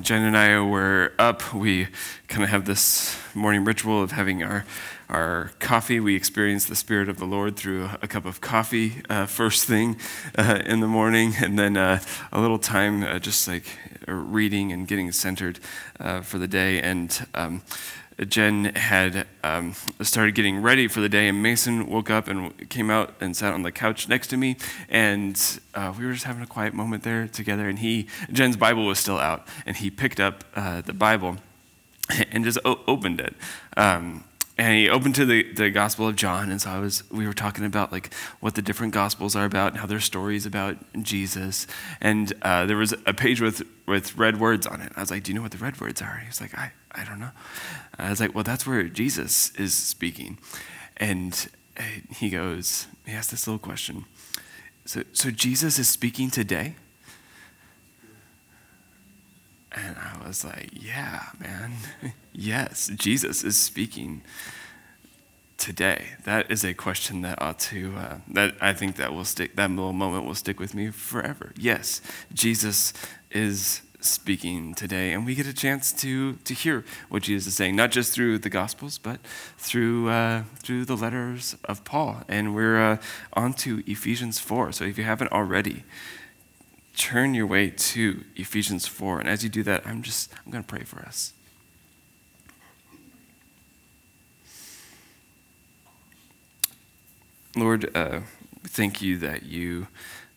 Jen and I were up. We kind of have this morning ritual of having our, our coffee. We experience the Spirit of the Lord through a cup of coffee uh, first thing uh, in the morning, and then uh, a little time uh, just like reading and getting centered uh, for the day. And um, Jen had um, started getting ready for the day, and Mason woke up and came out and sat on the couch next to me, and uh, we were just having a quiet moment there together. And he, Jen's Bible was still out, and he picked up uh, the Bible and just o- opened it. Um, and he opened to the, the Gospel of John, and so I was we were talking about like what the different Gospels are about and how they're stories about Jesus. And uh, there was a page with with red words on it. I was like, "Do you know what the red words are?" He was like, "I I don't know." I was like, "Well, that's where Jesus is speaking." And uh, he goes, he asked this little question. So so Jesus is speaking today. And I was like, yeah, man. yes, Jesus is speaking today. That is a question that ought to, uh, that I think that will stick, that little moment will stick with me forever. Yes, Jesus is speaking today, and we get a chance to, to hear what Jesus is saying, not just through the Gospels, but through, uh, through the letters of Paul. And we're uh, on to Ephesians 4. So if you haven't already, turn your way to Ephesians 4. And as you do that, I'm just, I'm going to pray for us. Lord, uh, thank you that you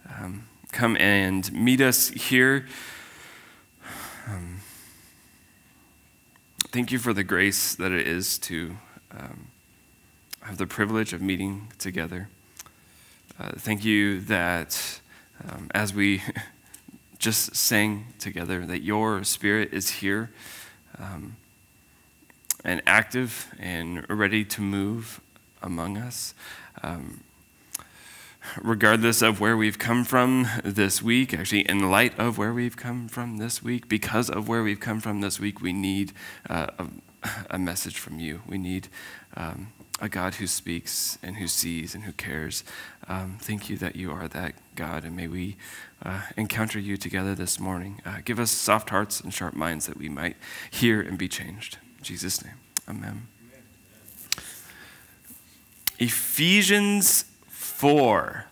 um, come and meet us here. Um, thank you for the grace that it is to um, have the privilege of meeting together. Uh, thank you that um, as we just sang together, that your spirit is here um, and active and ready to move among us. Um, regardless of where we've come from this week, actually, in light of where we've come from this week, because of where we've come from this week, we need uh, a, a, message from you. We need um, a God who speaks and who sees and who cares. Um, thank you that you are that God, and may we uh, encounter you together this morning. Uh, give us soft hearts and sharp minds that we might hear and be changed. In Jesus' name, amen. Ephesians 4.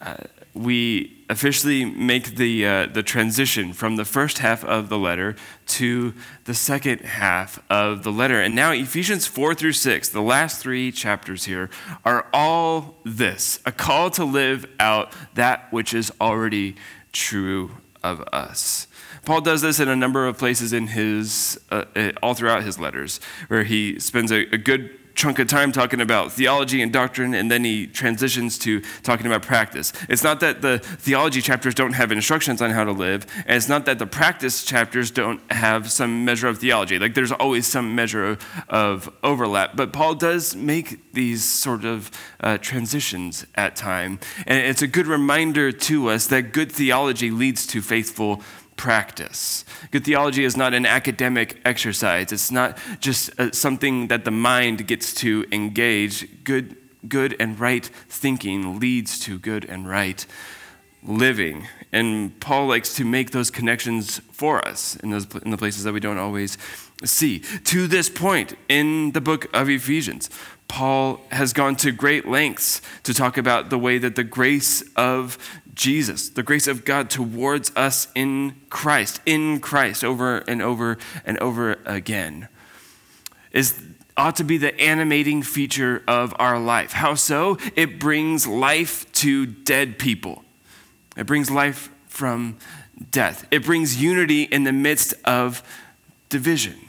Uh, we officially make the, uh, the transition from the first half of the letter to the second half of the letter. And now, Ephesians 4 through 6, the last three chapters here, are all this a call to live out that which is already true of us. Paul does this in a number of places in his, uh, all throughout his letters, where he spends a, a good chunk of time talking about theology and doctrine, and then he transitions to talking about practice. It's not that the theology chapters don't have instructions on how to live, and it's not that the practice chapters don't have some measure of theology. Like there's always some measure of, of overlap, but Paul does make these sort of uh, transitions at time, and it's a good reminder to us that good theology leads to faithful practice. Good theology is not an academic exercise, it's not just uh, something that the mind gets to engage. Good, good and right thinking leads to good and right living. And Paul likes to make those connections for us in, those, in the places that we don't always see. To this point in the book of Ephesians, Paul has gone to great lengths to talk about the way that the grace of Jesus, the grace of God towards us in Christ, in Christ, over and over and over again, is ought to be the animating feature of our life. How so? It brings life to dead people. It brings life from death. It brings unity in the midst of division.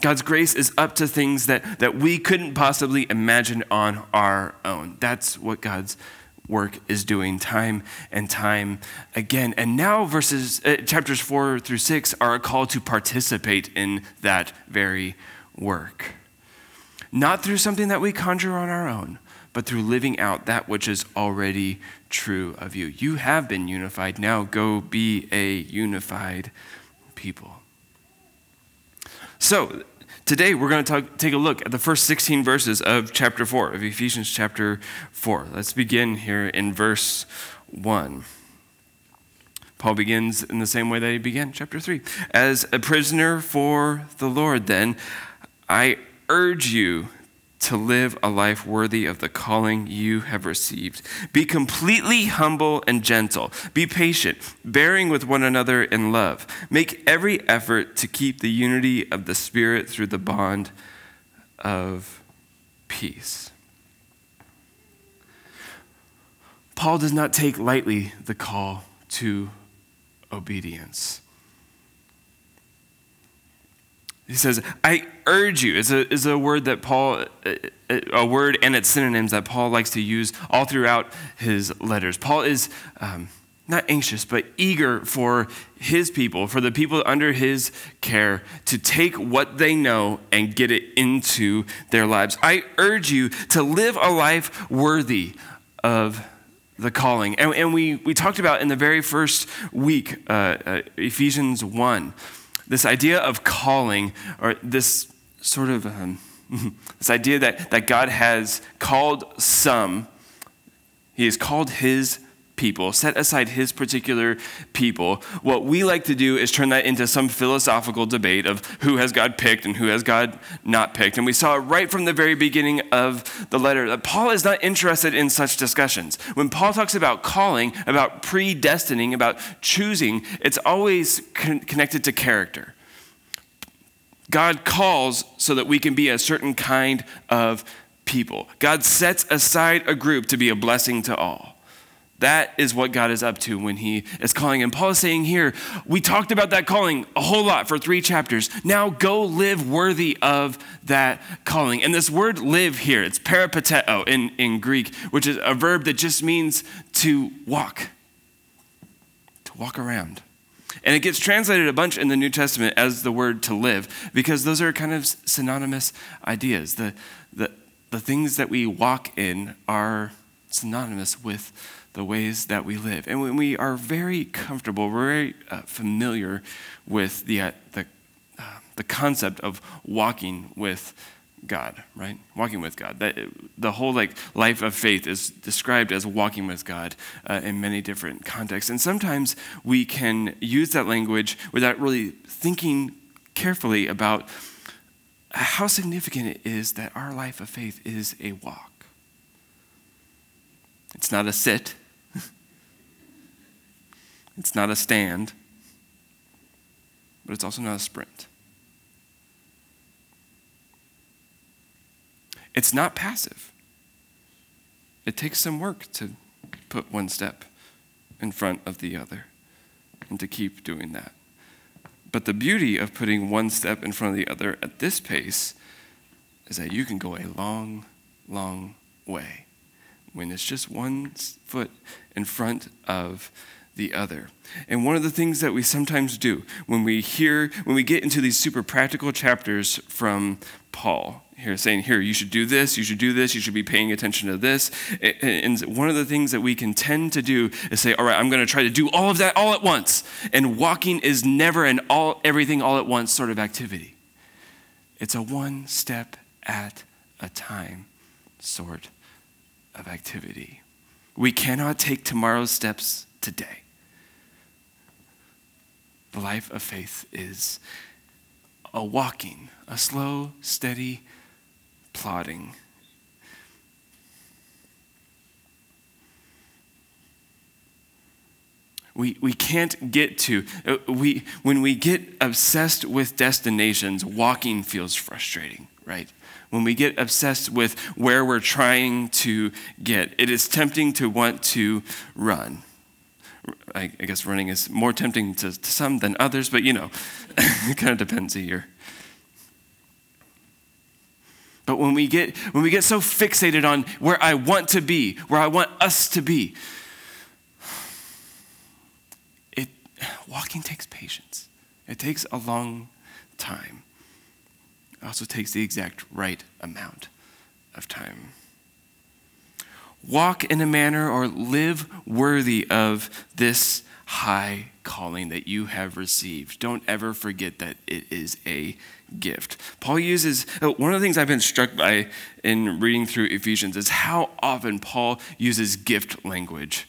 God's grace is up to things that, that we couldn't possibly imagine on our own. That's what God's work is doing time and time again. And now verses uh, chapters 4 through 6 are a call to participate in that very work. Not through something that we conjure on our own, but through living out that which is already true of you. You have been unified. Now go be a unified people. So, today we're going to talk, take a look at the first 16 verses of chapter 4, of Ephesians chapter 4. Let's begin here in verse 1. Paul begins in the same way that he began chapter 3. As a prisoner for the Lord, then, I urge you to live a life worthy of the calling you have received. Be completely humble and gentle. Be patient, bearing with one another in love. Make every effort to keep the unity of the Spirit through the bond of peace. Paul does not take lightly the call to obedience. He says, I urge you, is a, is a word that Paul, a word and its synonyms that Paul likes to use all throughout his letters. Paul is um, not anxious, but eager for his people, for the people under his care, to take what they know and get it into their lives. I urge you to live a life worthy of the calling. And, and we, we talked about in the very first week, uh, uh, Ephesians 1 this idea of calling, or this sort of um, this idea that, that God has called some, He has called His people, set aside his particular people. What we like to do is turn that into some philosophical debate of who has God picked and who has God not picked. And we saw right from the very beginning of the letter that Paul is not interested in such discussions. When Paul talks about calling, about predestining, about choosing, it's always con- connected to character. God calls so that we can be a certain kind of people. God sets aside a group to be a blessing to all. That is what God is up to when He is calling. And Paul is saying here, we talked about that calling a whole lot for three chapters. Now go live worthy of that calling. And this word live here, it's peripateo in, in Greek, which is a verb that just means to walk, to walk around. And it gets translated a bunch in the New Testament as the word to live because those are kind of synonymous ideas. The, the, the things that we walk in are synonymous with the ways that we live. And when we are very comfortable, we're very uh, familiar with the, uh, the, uh, the concept of walking with God, right? Walking with God. That, the whole like life of faith is described as walking with God uh, in many different contexts. And sometimes we can use that language without really thinking carefully about how significant it is that our life of faith is a walk. It's not a sit, it's not a stand, but it's also not a sprint. It's not passive. It takes some work to put one step in front of the other and to keep doing that. But the beauty of putting one step in front of the other at this pace is that you can go a long, long way when it's just one foot in front of the other. And one of the things that we sometimes do when we hear, when we get into these super practical chapters from Paul, here saying, here, you should do this, you should do this, you should be paying attention to this. And one of the things that we can tend to do is say, all right, I'm going to try to do all of that all at once. And walking is never an all, everything all at once sort of activity. It's a one step at a time sort of activity. We cannot take tomorrow's steps today. The life of faith is a walking, a slow, steady plodding. We, we can't get to, uh, we, when we get obsessed with destinations, walking feels frustrating, right? When we get obsessed with where we're trying to get, it is tempting to want to run. I, I guess running is more tempting to, to some than others, but you know, it kind of depends here. But when we get when we get so fixated on where I want to be, where I want us to be, it walking takes patience. It takes a long time. It also takes the exact right amount of time. Walk in a manner or live worthy of this high calling that you have received. Don't ever forget that it is a gift. Paul uses, uh, one of the things I've been struck by in reading through Ephesians is how often Paul uses gift language.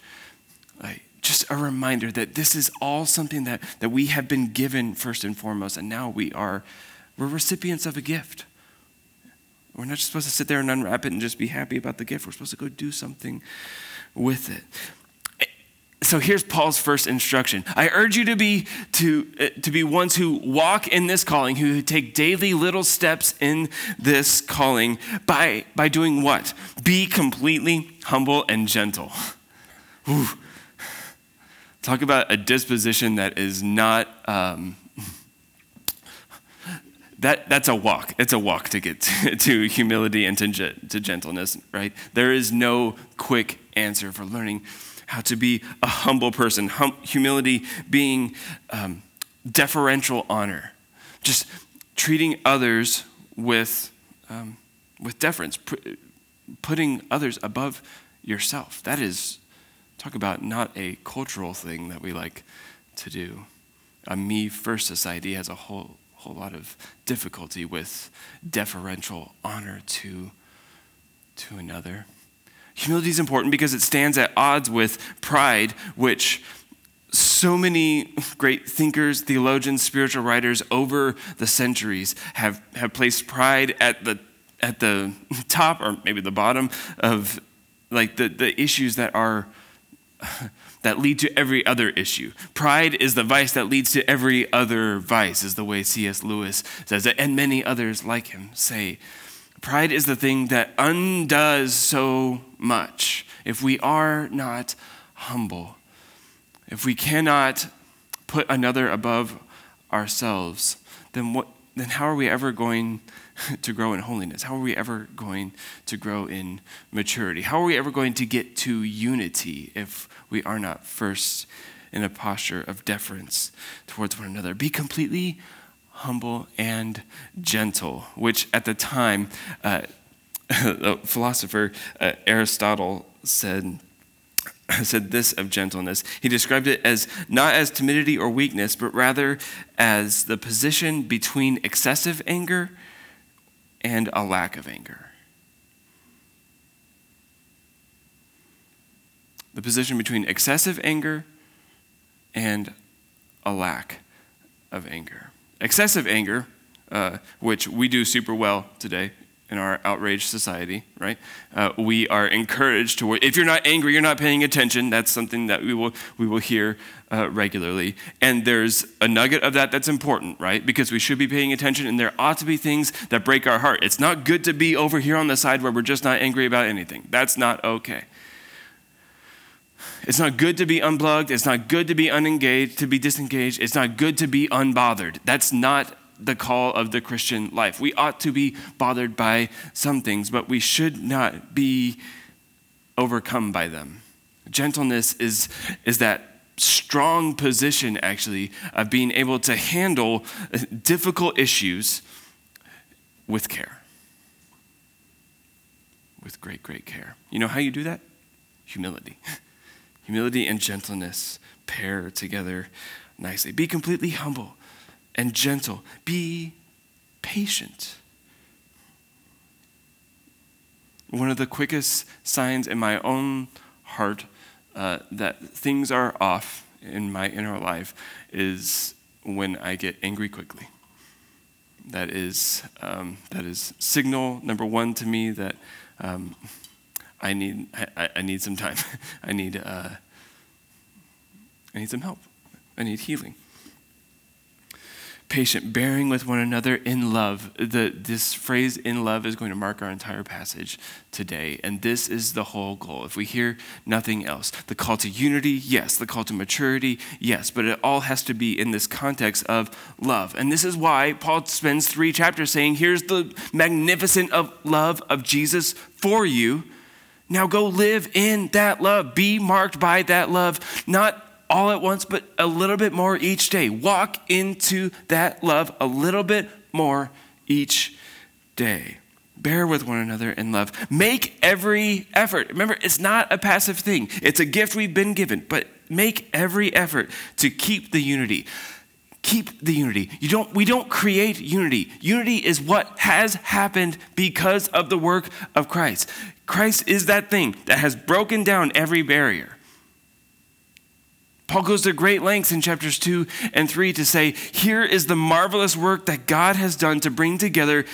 Like, just a reminder that this is all something that, that we have been given first and foremost, and now we are, we're recipients of a gift. We're not just supposed to sit there and unwrap it and just be happy about the gift. We're supposed to go do something with it. So here's Paul's first instruction. I urge you to be to, uh, to be ones who walk in this calling, who take daily little steps in this calling by, by doing what? Be completely humble and gentle. Talk about a disposition that is not um, that, that's a walk. It's a walk to get to, to humility and to, to gentleness, right? There is no quick answer for learning how to be a humble person. Hum, humility being um, deferential honor, just treating others with, um, with deference, putting others above yourself. That is, talk about not a cultural thing that we like to do. A me first society has a whole whole lot of difficulty with deferential honor to, to another. Humility is important because it stands at odds with pride, which so many great thinkers, theologians, spiritual writers over the centuries have, have placed pride at the, at the top or maybe the bottom of like the, the issues that are that lead to every other issue. Pride is the vice that leads to every other vice, is the way C.S. Lewis says it, and many others like him say. Pride is the thing that undoes so much if we are not humble, if we cannot put another above ourselves, then what then how are we ever going to grow in holiness? How are we ever going to grow in maturity? How are we ever going to get to unity if we are not first in a posture of deference towards one another? Be completely humble and gentle, which at the time, uh, the philosopher uh, Aristotle said said this of gentleness. He described it as not as timidity or weakness, but rather as the position between excessive anger and a lack of anger. The position between excessive anger and a lack of anger. Excessive anger, uh, which we do super well today in our outraged society, right? Uh, we are encouraged to. If you're not angry, you're not paying attention. That's something that we will we will hear uh, regularly. And there's a nugget of that that's important, right? Because we should be paying attention, and there ought to be things that break our heart. It's not good to be over here on the side where we're just not angry about anything. That's not okay. It's not good to be unplugged. It's not good to be unengaged, to be disengaged. It's not good to be unbothered. That's not the call of the Christian life. We ought to be bothered by some things, but we should not be overcome by them. Gentleness is, is that strong position, actually, of being able to handle difficult issues with care. With great, great care. You know how you do that? Humility. Humility and gentleness pair together nicely. Be completely humble and gentle. Be patient. One of the quickest signs in my own heart uh, that things are off in my inner life is when I get angry quickly. That is, um, that is signal number one to me that um, I, need, I, I, need some time. I, need, uh, I need some help. I need healing. Patient, bearing with one another in love. The, this phrase in love is going to mark our entire passage today. And this is the whole goal. If we hear nothing else, the call to unity, yes. The call to maturity, yes. But it all has to be in this context of love. And this is why Paul spends three chapters saying, here's the magnificent of love of Jesus for you. Now go live in that love. Be marked by that love, not all at once, but a little bit more each day. Walk into that love a little bit more each day. Bear with one another in love. Make every effort. Remember, it's not a passive thing, it's a gift we've been given, but make every effort to keep the unity. Keep the unity. You don't, we don't create unity. Unity is what has happened because of the work of Christ. Christ is that thing that has broken down every barrier. Paul goes to great lengths in chapters 2 and 3 to say, here is the marvelous work that God has done to bring together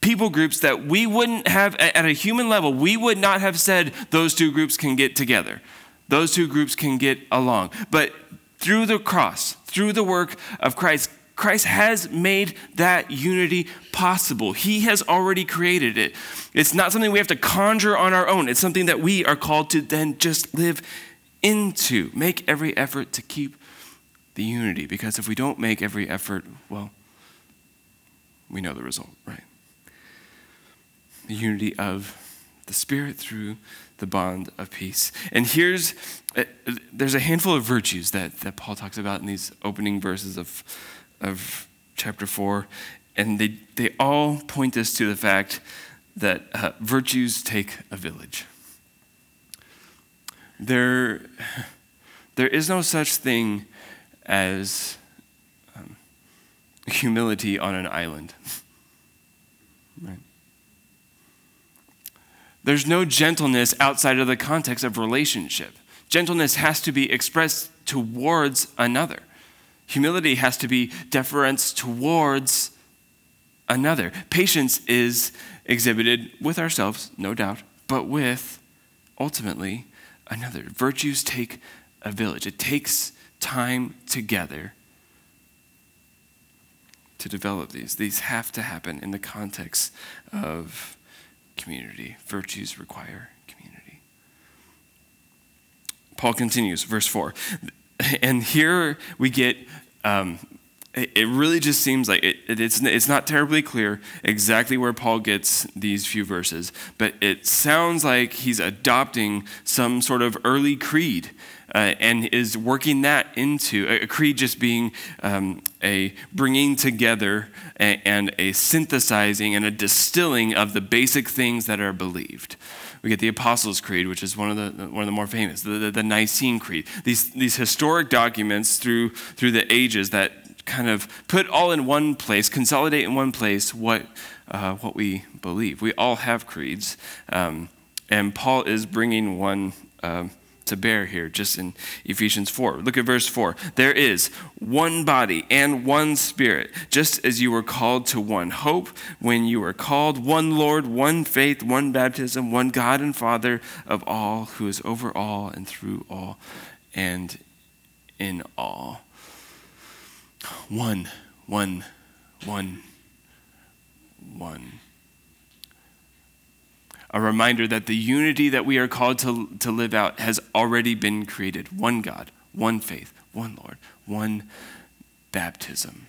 people groups that we wouldn't have, at a human level, we would not have said those two groups can get together. Those two groups can get along. But through the cross, through the work of Christ, Christ has made that unity possible. He has already created it. It's not something we have to conjure on our own, it's something that we are called to then just live into. Make every effort to keep the unity, because if we don't make every effort, well, we know the result, right? The unity of the Spirit through the bond of peace. And here's, uh, there's a handful of virtues that, that Paul talks about in these opening verses of, of chapter 4, and they, they all point us to the fact that uh, virtues take a village there, there is no such thing as um, humility on an island. right? There's no gentleness outside of the context of relationship. Gentleness has to be expressed towards another. Humility has to be deference towards another. Patience is exhibited with ourselves, no doubt, but with ultimately another. Virtues take a village, it takes time together to develop these. These have to happen in the context of community. Virtues require community. Paul continues, verse 4. And here we get um, it really just seems like it, it, it's, it's not terribly clear exactly where Paul gets these few verses, but it sounds like he's adopting some sort of early creed uh, and is working that into a, creed just being um, a bringing together a, and a synthesizing and a distilling of the basic things that are believed we get the Apostles' Creed, which is one of the, one of the more famous, the, the, the, Nicene Creed. These, these historic documents through, through the ages that kind of put all in one place, consolidate in one place what, uh, what we believe. We all have creeds, um, and Paul is bringing one uh, to bear here, just in Ephesians 4. Look at verse 4. There is one body and one spirit, just as you were called to one hope when you were called, one Lord, one faith, one baptism, one God and Father of all, who is over all and through all and in all. One, one, one, one. A reminder that the unity that we are called to, to live out has already been created. One God, one faith, one Lord, one baptism.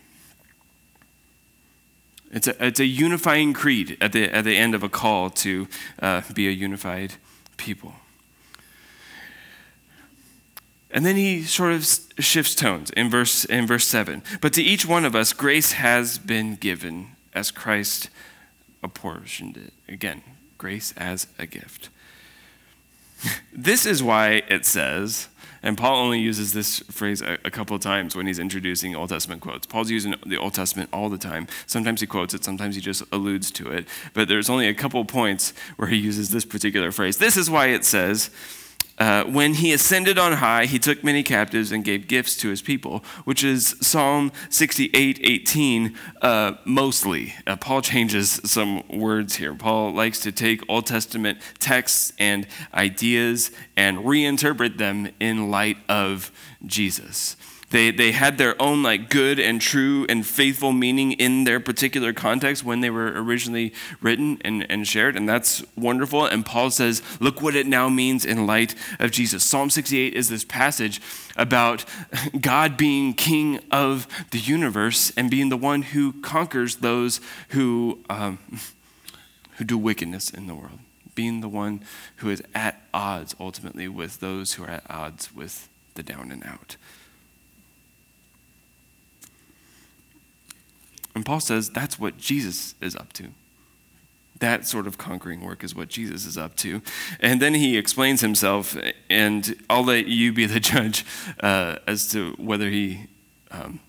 It's a, it's a unifying creed at the, at the end of a call to uh, be a unified people. And then he sort of shifts tones in verse, in verse 7. But to each one of us, grace has been given as Christ apportioned it. Again, grace as a gift. this is why it says, and Paul only uses this phrase a, a couple of times when he's introducing Old Testament quotes. Paul's using the Old Testament all the time. Sometimes he quotes it, sometimes he just alludes to it. But there's only a couple points where he uses this particular phrase. This is why it says, uh, when he ascended on high, he took many captives and gave gifts to his people, which is Psalm 68 18 uh, mostly. Uh, Paul changes some words here. Paul likes to take Old Testament texts and ideas and reinterpret them in light of Jesus. They, they had their own like good and true and faithful meaning in their particular context when they were originally written and, and shared, and that's wonderful. And Paul says, look what it now means in light of Jesus. Psalm 68 is this passage about God being king of the universe and being the one who conquers those who, um, who do wickedness in the world being the one who is at odds ultimately with those who are at odds with the down and out. And Paul says that's what Jesus is up to. That sort of conquering work is what Jesus is up to. And then he explains himself, and I'll let you be the judge uh, as to whether he um,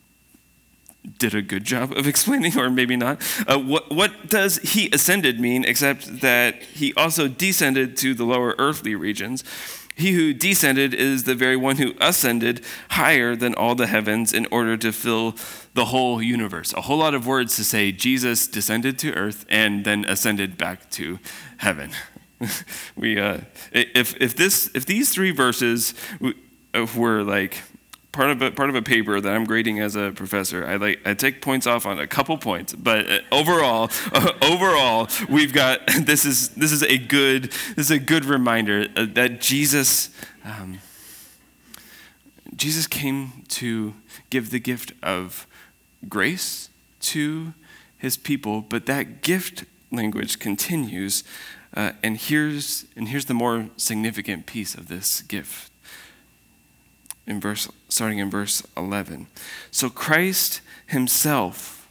did a good job of explaining, or maybe not. Uh, what, what does he ascended mean, except that he also descended to the lower earthly regions? He who descended is the very one who ascended higher than all the heavens in order to fill the whole universe. A whole lot of words to say Jesus descended to earth and then ascended back to heaven. we, uh, if, if, this, if these three verses were like part of a part of a paper that I'm grading as a professor. I like I take points off on a couple points, but uh, overall, uh, overall, we've got this is this is a good this is a good reminder uh, that Jesus. Um, Jesus came to give the gift of grace to his people, but that gift language continues. Uh, and here's and here's the more significant piece of this gift in verse starting in verse 11. So Christ himself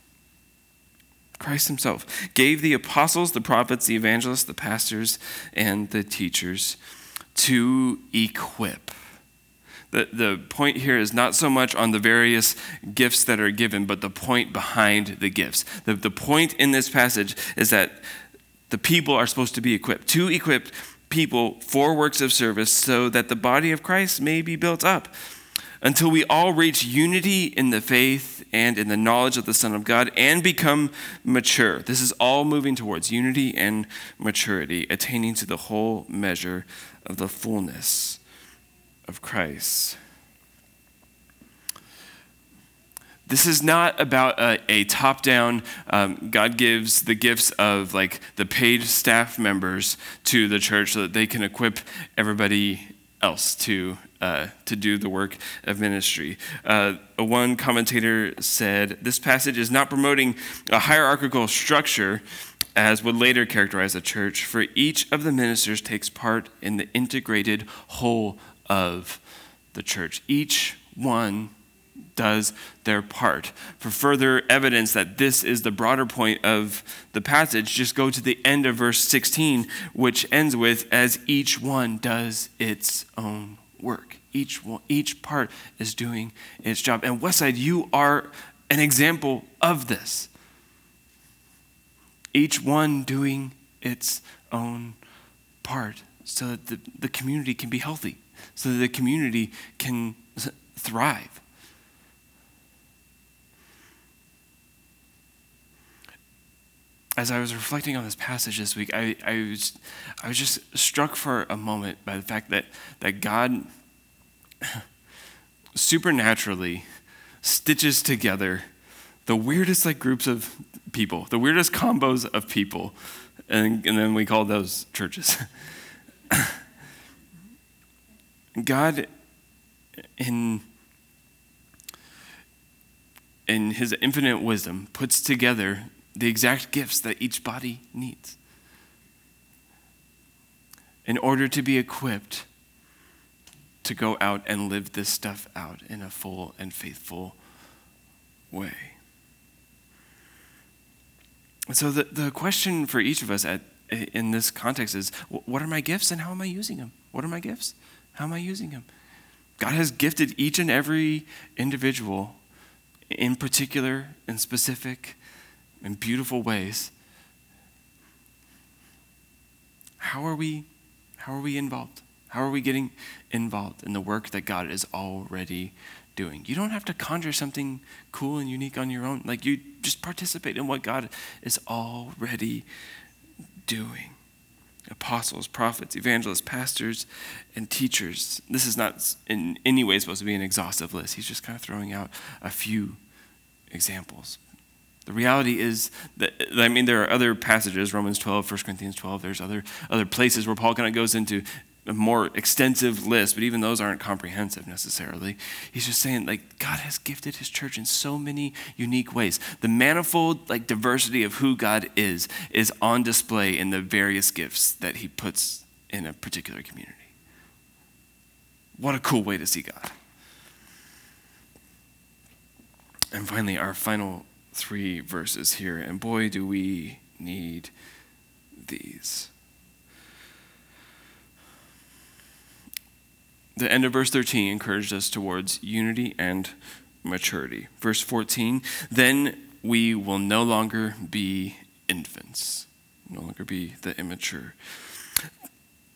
Christ himself gave the apostles, the prophets, the evangelists, the pastors and the teachers to equip. The, the point here is not so much on the various gifts that are given, but the point behind the gifts. The, the point in this passage is that the people are supposed to be equipped, to equip people for works of service so that the body of Christ may be built up until we all reach unity in the faith and in the knowledge of the Son of God and become mature. This is all moving towards unity and maturity, attaining to the whole measure of the fullness of Christ. This is not about a, a top down, um, God gives the gifts of like the paid staff members to the church so that they can equip everybody else to, uh, to do the work of ministry. Uh, one commentator said this passage is not promoting a hierarchical structure as would later characterize the church, for each of the ministers takes part in the integrated whole of the church. Each one does their part. For further evidence that this is the broader point of the passage, just go to the end of verse 16, which ends with, as each one does its own work. Each, one, each part is doing its job. And Westside, you are an example of this. Each one doing its own part so that the, the community can be healthy, so that the community can thrive. As I was reflecting on this passage this week, I, I, was, I was just struck for a moment by the fact that, that God supernaturally stitches together the weirdest like groups of people, the weirdest combos of people, and, and then we call those churches. God, in in his infinite wisdom, puts together the exact gifts that each body needs in order to be equipped to go out and live this stuff out in a full and faithful way. So, the, the question for each of us at, in this context is what are my gifts and how am I using them? What are my gifts? How am I using them? God has gifted each and every individual in particular and specific in beautiful ways. How are we how are we involved? How are we getting involved in the work that God is already doing? You don't have to conjure something cool and unique on your own. Like you just participate in what God is already doing. apostles, prophets, evangelists, pastors, and teachers. This is not in any way supposed to be an exhaustive list. He's just kind of throwing out a few examples. The reality is that, I mean, there are other passages, Romans 12, 1 Corinthians 12, there's other, other places where Paul kind of goes into a more extensive list, but even those aren't comprehensive necessarily. He's just saying, like, God has gifted his church in so many unique ways. The manifold, like, diversity of who God is, is on display in the various gifts that he puts in a particular community. What a cool way to see God. And finally, our final three verses here, and boy, do we need these. The end of verse 13 encouraged us towards unity and maturity. Verse 14, then we will no longer be infants, no longer be the immature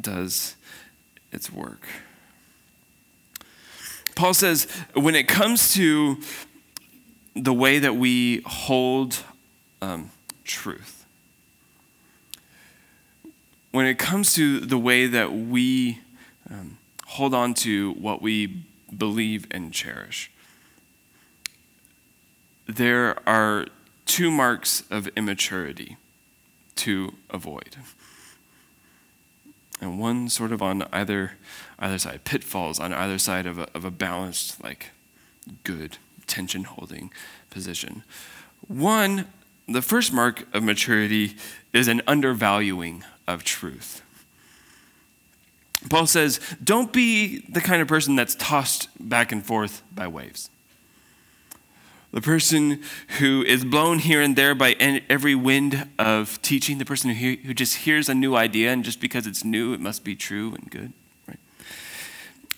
does its work. Paul says when it comes to the way that we hold um, truth, when it comes to the way that we um, hold on to what we believe and cherish, there are two marks of immaturity to avoid and one sort of on either either side, pitfalls on either side of a, of a balanced, like good tension holding position. One, the first mark of maturity is an undervaluing of truth. Paul says, don't be the kind of person that's tossed back and forth by waves the person who is blown here and there by every wind of teaching, the person who, hear, who just hears a new idea, and just because it's new, it must be true and good. Right?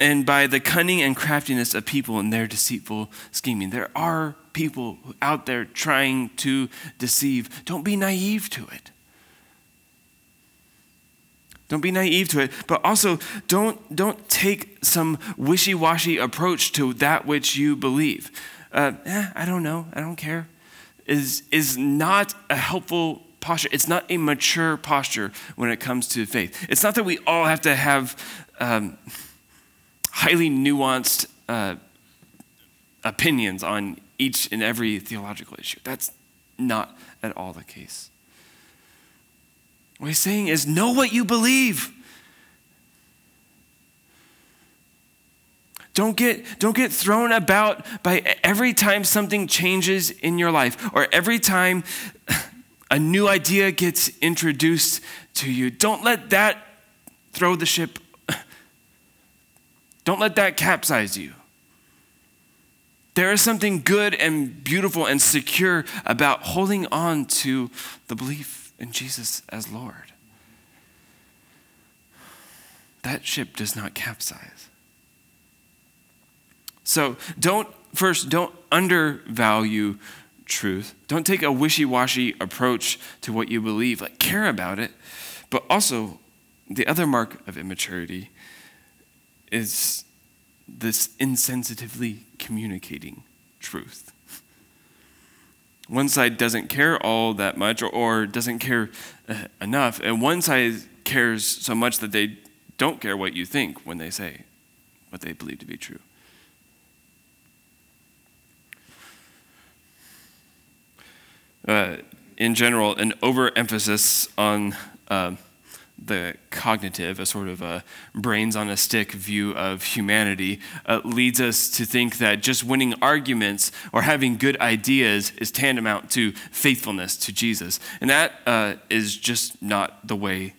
And by the cunning and craftiness of people and their deceitful scheming. There are people out there trying to deceive. Don't be naive to it. Don't be naive to it, but also don't, don't take some wishy washy approach to that which you believe uh, eh, I don't know, I don't care, is, is not a helpful posture. It's not a mature posture when it comes to faith. It's not that we all have to have um, highly nuanced uh, opinions on each and every theological issue. That's not at all the case. What he's saying is know what you believe. Don't get, don't get thrown about by every time something changes in your life or every time a new idea gets introduced to you. Don't let that throw the ship. Don't let that capsize you. There is something good and beautiful and secure about holding on to the belief in Jesus as Lord. That ship does not capsize. So don't, first, don't undervalue truth. Don't take a wishy washy approach to what you believe. Like, care about it. But also, the other mark of immaturity is this insensitively communicating truth. One side doesn't care all that much or, or doesn't care uh, enough, and one side cares so much that they don't care what you think when they say what they believe to be true. Uh, in general, an overemphasis on uh, the cognitive, a sort of a brains on a stick view of humanity, uh, leads us to think that just winning arguments or having good ideas is tantamount to faithfulness to Jesus. And that uh, is just not the way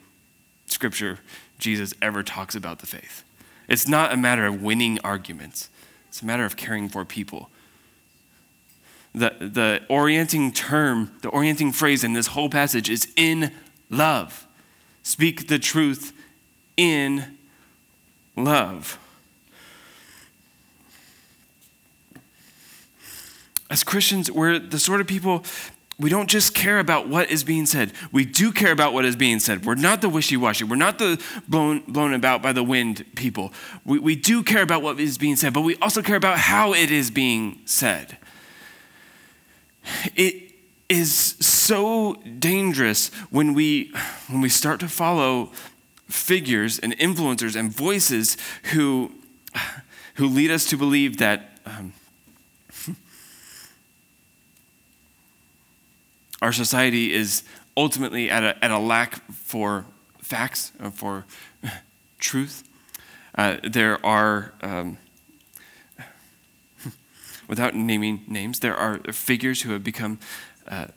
Scripture, Jesus, ever talks about the faith. It's not a matter of winning arguments, it's a matter of caring for people the, the orienting term, the orienting phrase in this whole passage is in love. speak the truth in love. As Christians, we're the sort of people we don't just care about what is being said. We do care about what is being said. We're not the wishy washy. We're not the blown, blown about by the wind people. We, we do care about what is being said, but we also care about how it is being said. It is so dangerous when we, when we start to follow figures and influencers and voices who, who lead us to believe that. Um, our society is ultimately at a, at a lack for facts, uh, for truth. Uh, there are, um, without naming names, there are figures who have become uh,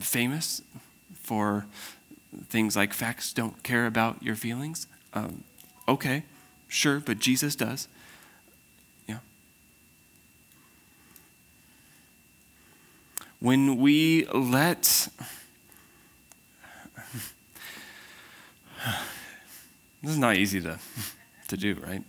famous for things like facts don't care about your feelings. Um, okay, sure, but Jesus does. Yeah. When we let this is not easy to, to do, right?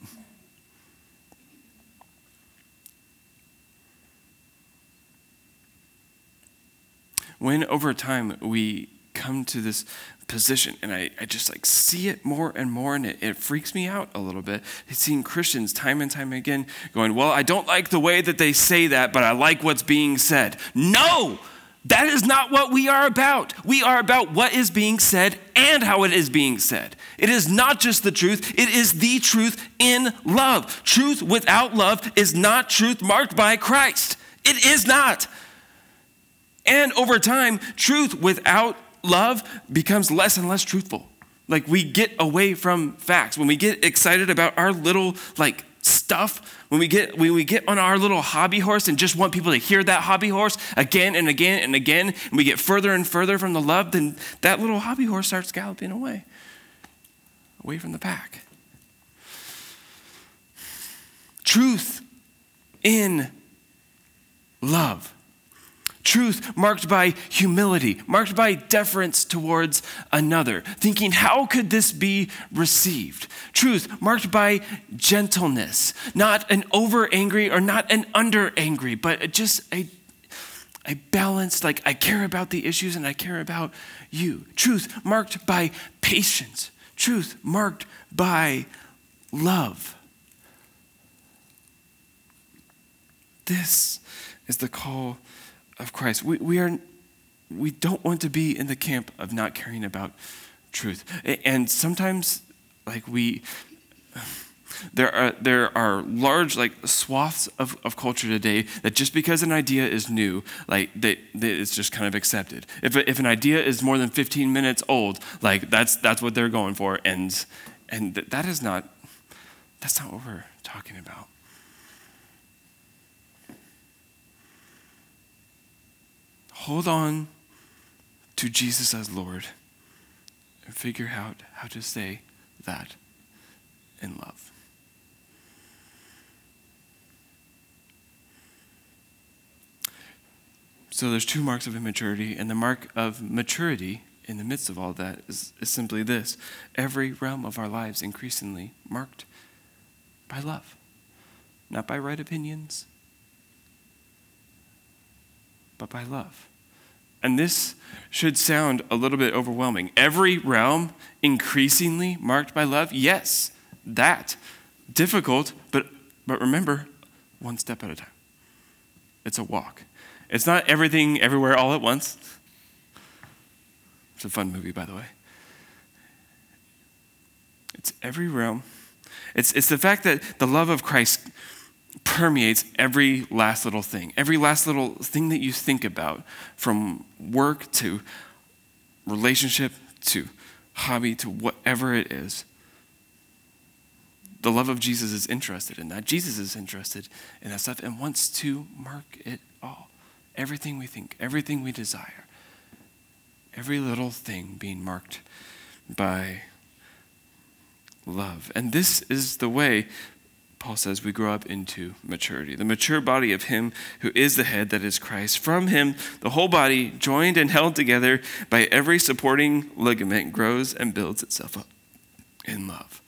When over time we come to this position and I, I just like see it more and more and it, it freaks me out a little bit seeing christians time and time again going well i don't like the way that they say that but i like what's being said. No! That is not what we are about. We are about what is being said and how it is being said. It is not just the truth. It is the truth in love. Truth without love is not truth marked by christ. It is not and over time truth without love becomes less and less truthful. Like we get away from facts. When we get excited about our little like stuff, when we get when we get on our little hobby horse and just want people to hear that hobby horse again and again and again, and we get further and further from the love, then that little hobby horse starts galloping away. Away from the pack. Truth in love Truth marked by humility, marked by deference towards another, thinking, how could this be received? Truth marked by gentleness, not an over angry or not an under angry, but just a, a balanced, like, I care about the issues and I care about you. Truth marked by patience, truth marked by love. This is the call of Christ. We, we, are, we don't want to be in the camp of not caring about truth. And sometimes, like, we. There are, there are large like swaths of, of culture today that just because an idea is new, like that it's just kind of accepted. If, if an idea is more than 15 minutes old, like that's, that's what they're going for. And, and that is not, that's not what we're talking about. Hold on to Jesus as Lord and figure out how to say that in love. So there's two marks of immaturity, and the mark of maturity in the midst of all that is, is simply this every realm of our lives increasingly marked by love, not by right opinions, but by love. And this should sound a little bit overwhelming. Every realm increasingly marked by love? Yes, that. Difficult, but, but remember, one step at a time. It's a walk. It's not everything everywhere all at once. It's a fun movie, by the way. It's every realm. It's, it's the fact that the love of Christ permeates every last little thing, every last little thing that you think about, from work to relationship to hobby to whatever it is. The love of Jesus is interested in that. Jesus is interested in that stuff and wants to mark it all. Everything we think, everything we desire, every little thing being marked by love. And this is the way Paul says we grow up into maturity. The mature body of Him who is the head, that is Christ. From Him, the whole body, joined and held together by every supporting ligament, grows and builds itself up in love.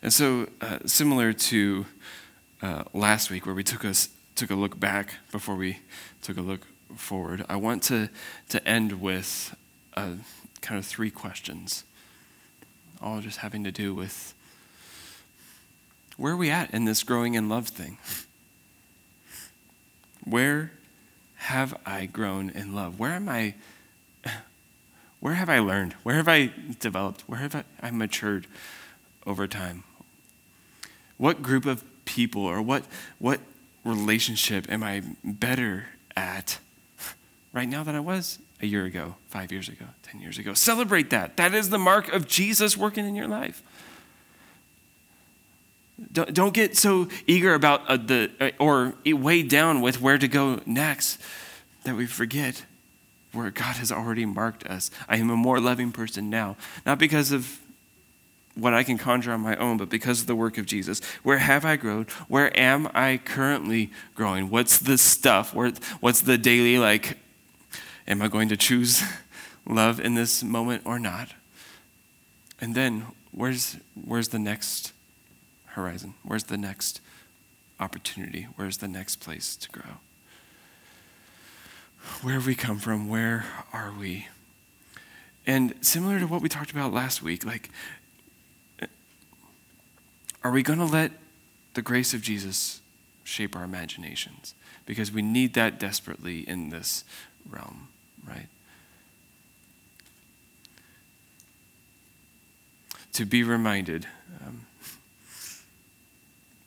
And so, uh, similar to uh, last week, where we took us took a look back before we took a look forward, I want to to end with uh, kind of three questions, all just having to do with where are we at in this growing in love thing? Where have I grown in love? Where am I? Where have I learned? Where have I developed? Where have I, matured over time? What group of people or what, what relationship am I better at right now than I was a year ago, five years ago, 10 years ago? Celebrate that. That is the mark of Jesus working in your life. Don't, don't get so eager about uh, the, uh, or weighed down with where to go next that we forget where God has already marked us. I am a more loving person now, not because of what I can conjure on my own, but because of the work of Jesus. Where have I grown? Where am I currently growing? What's the stuff? What's the daily, like, am I going to choose love in this moment or not? And then, where's, where's the next horizon? Where's the next opportunity? Where's the next place to grow? Where have we come from? Where are we? And similar to what we talked about last week, like uh, are we going to let the grace of Jesus shape our imaginations? Because we need that desperately in this realm, right? To be reminded um,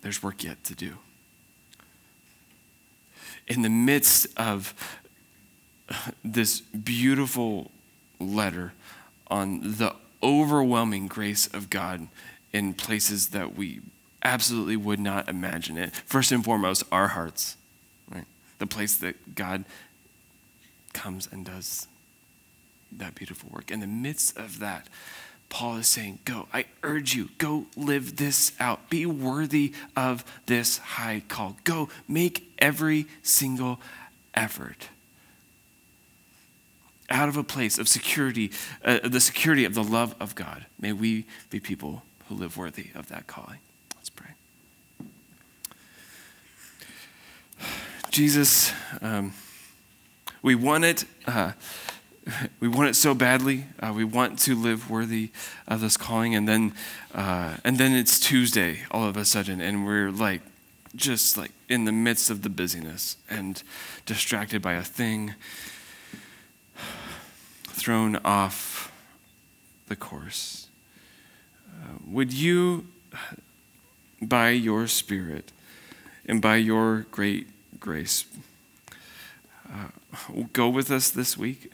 there's work yet to do. In the midst of this beautiful letter on the overwhelming grace of God in places that we absolutely would not imagine it. First and foremost, our hearts, right? The place that God comes and does that beautiful work. In the midst of that, Paul is saying, Go, I urge you, go live this out. Be worthy of this high call. Go make every single effort out of a place of security, uh, the security of the love of God. May we be people who live worthy of that calling. Let's pray. Jesus, um, we want it. Uh, we want it so badly. Uh, we want to live worthy of this calling, and then, uh, and then it's Tuesday all of a sudden, and we're like, just like in the midst of the busyness and distracted by a thing, thrown off the course would you, by your Spirit and by your great grace, uh, go with us this week?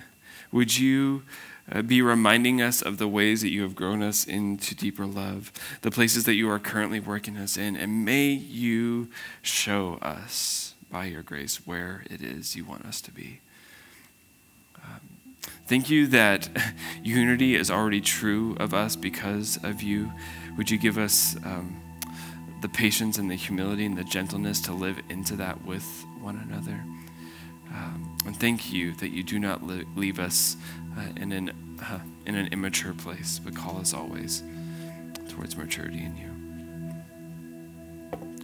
Would you uh, be reminding us of the ways that you have grown us into deeper love, the places that you are currently working us in, and may you show us by your grace where it is you want us to be. Thank you that unity is already true of us because of you. Would you give us um, the patience and the humility and the gentleness to live into that with one another? Um, and thank you that you do not leave us uh, in, an, uh, in an immature place, but call us always towards maturity in you.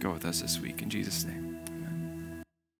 Go with us this week in Jesus' name.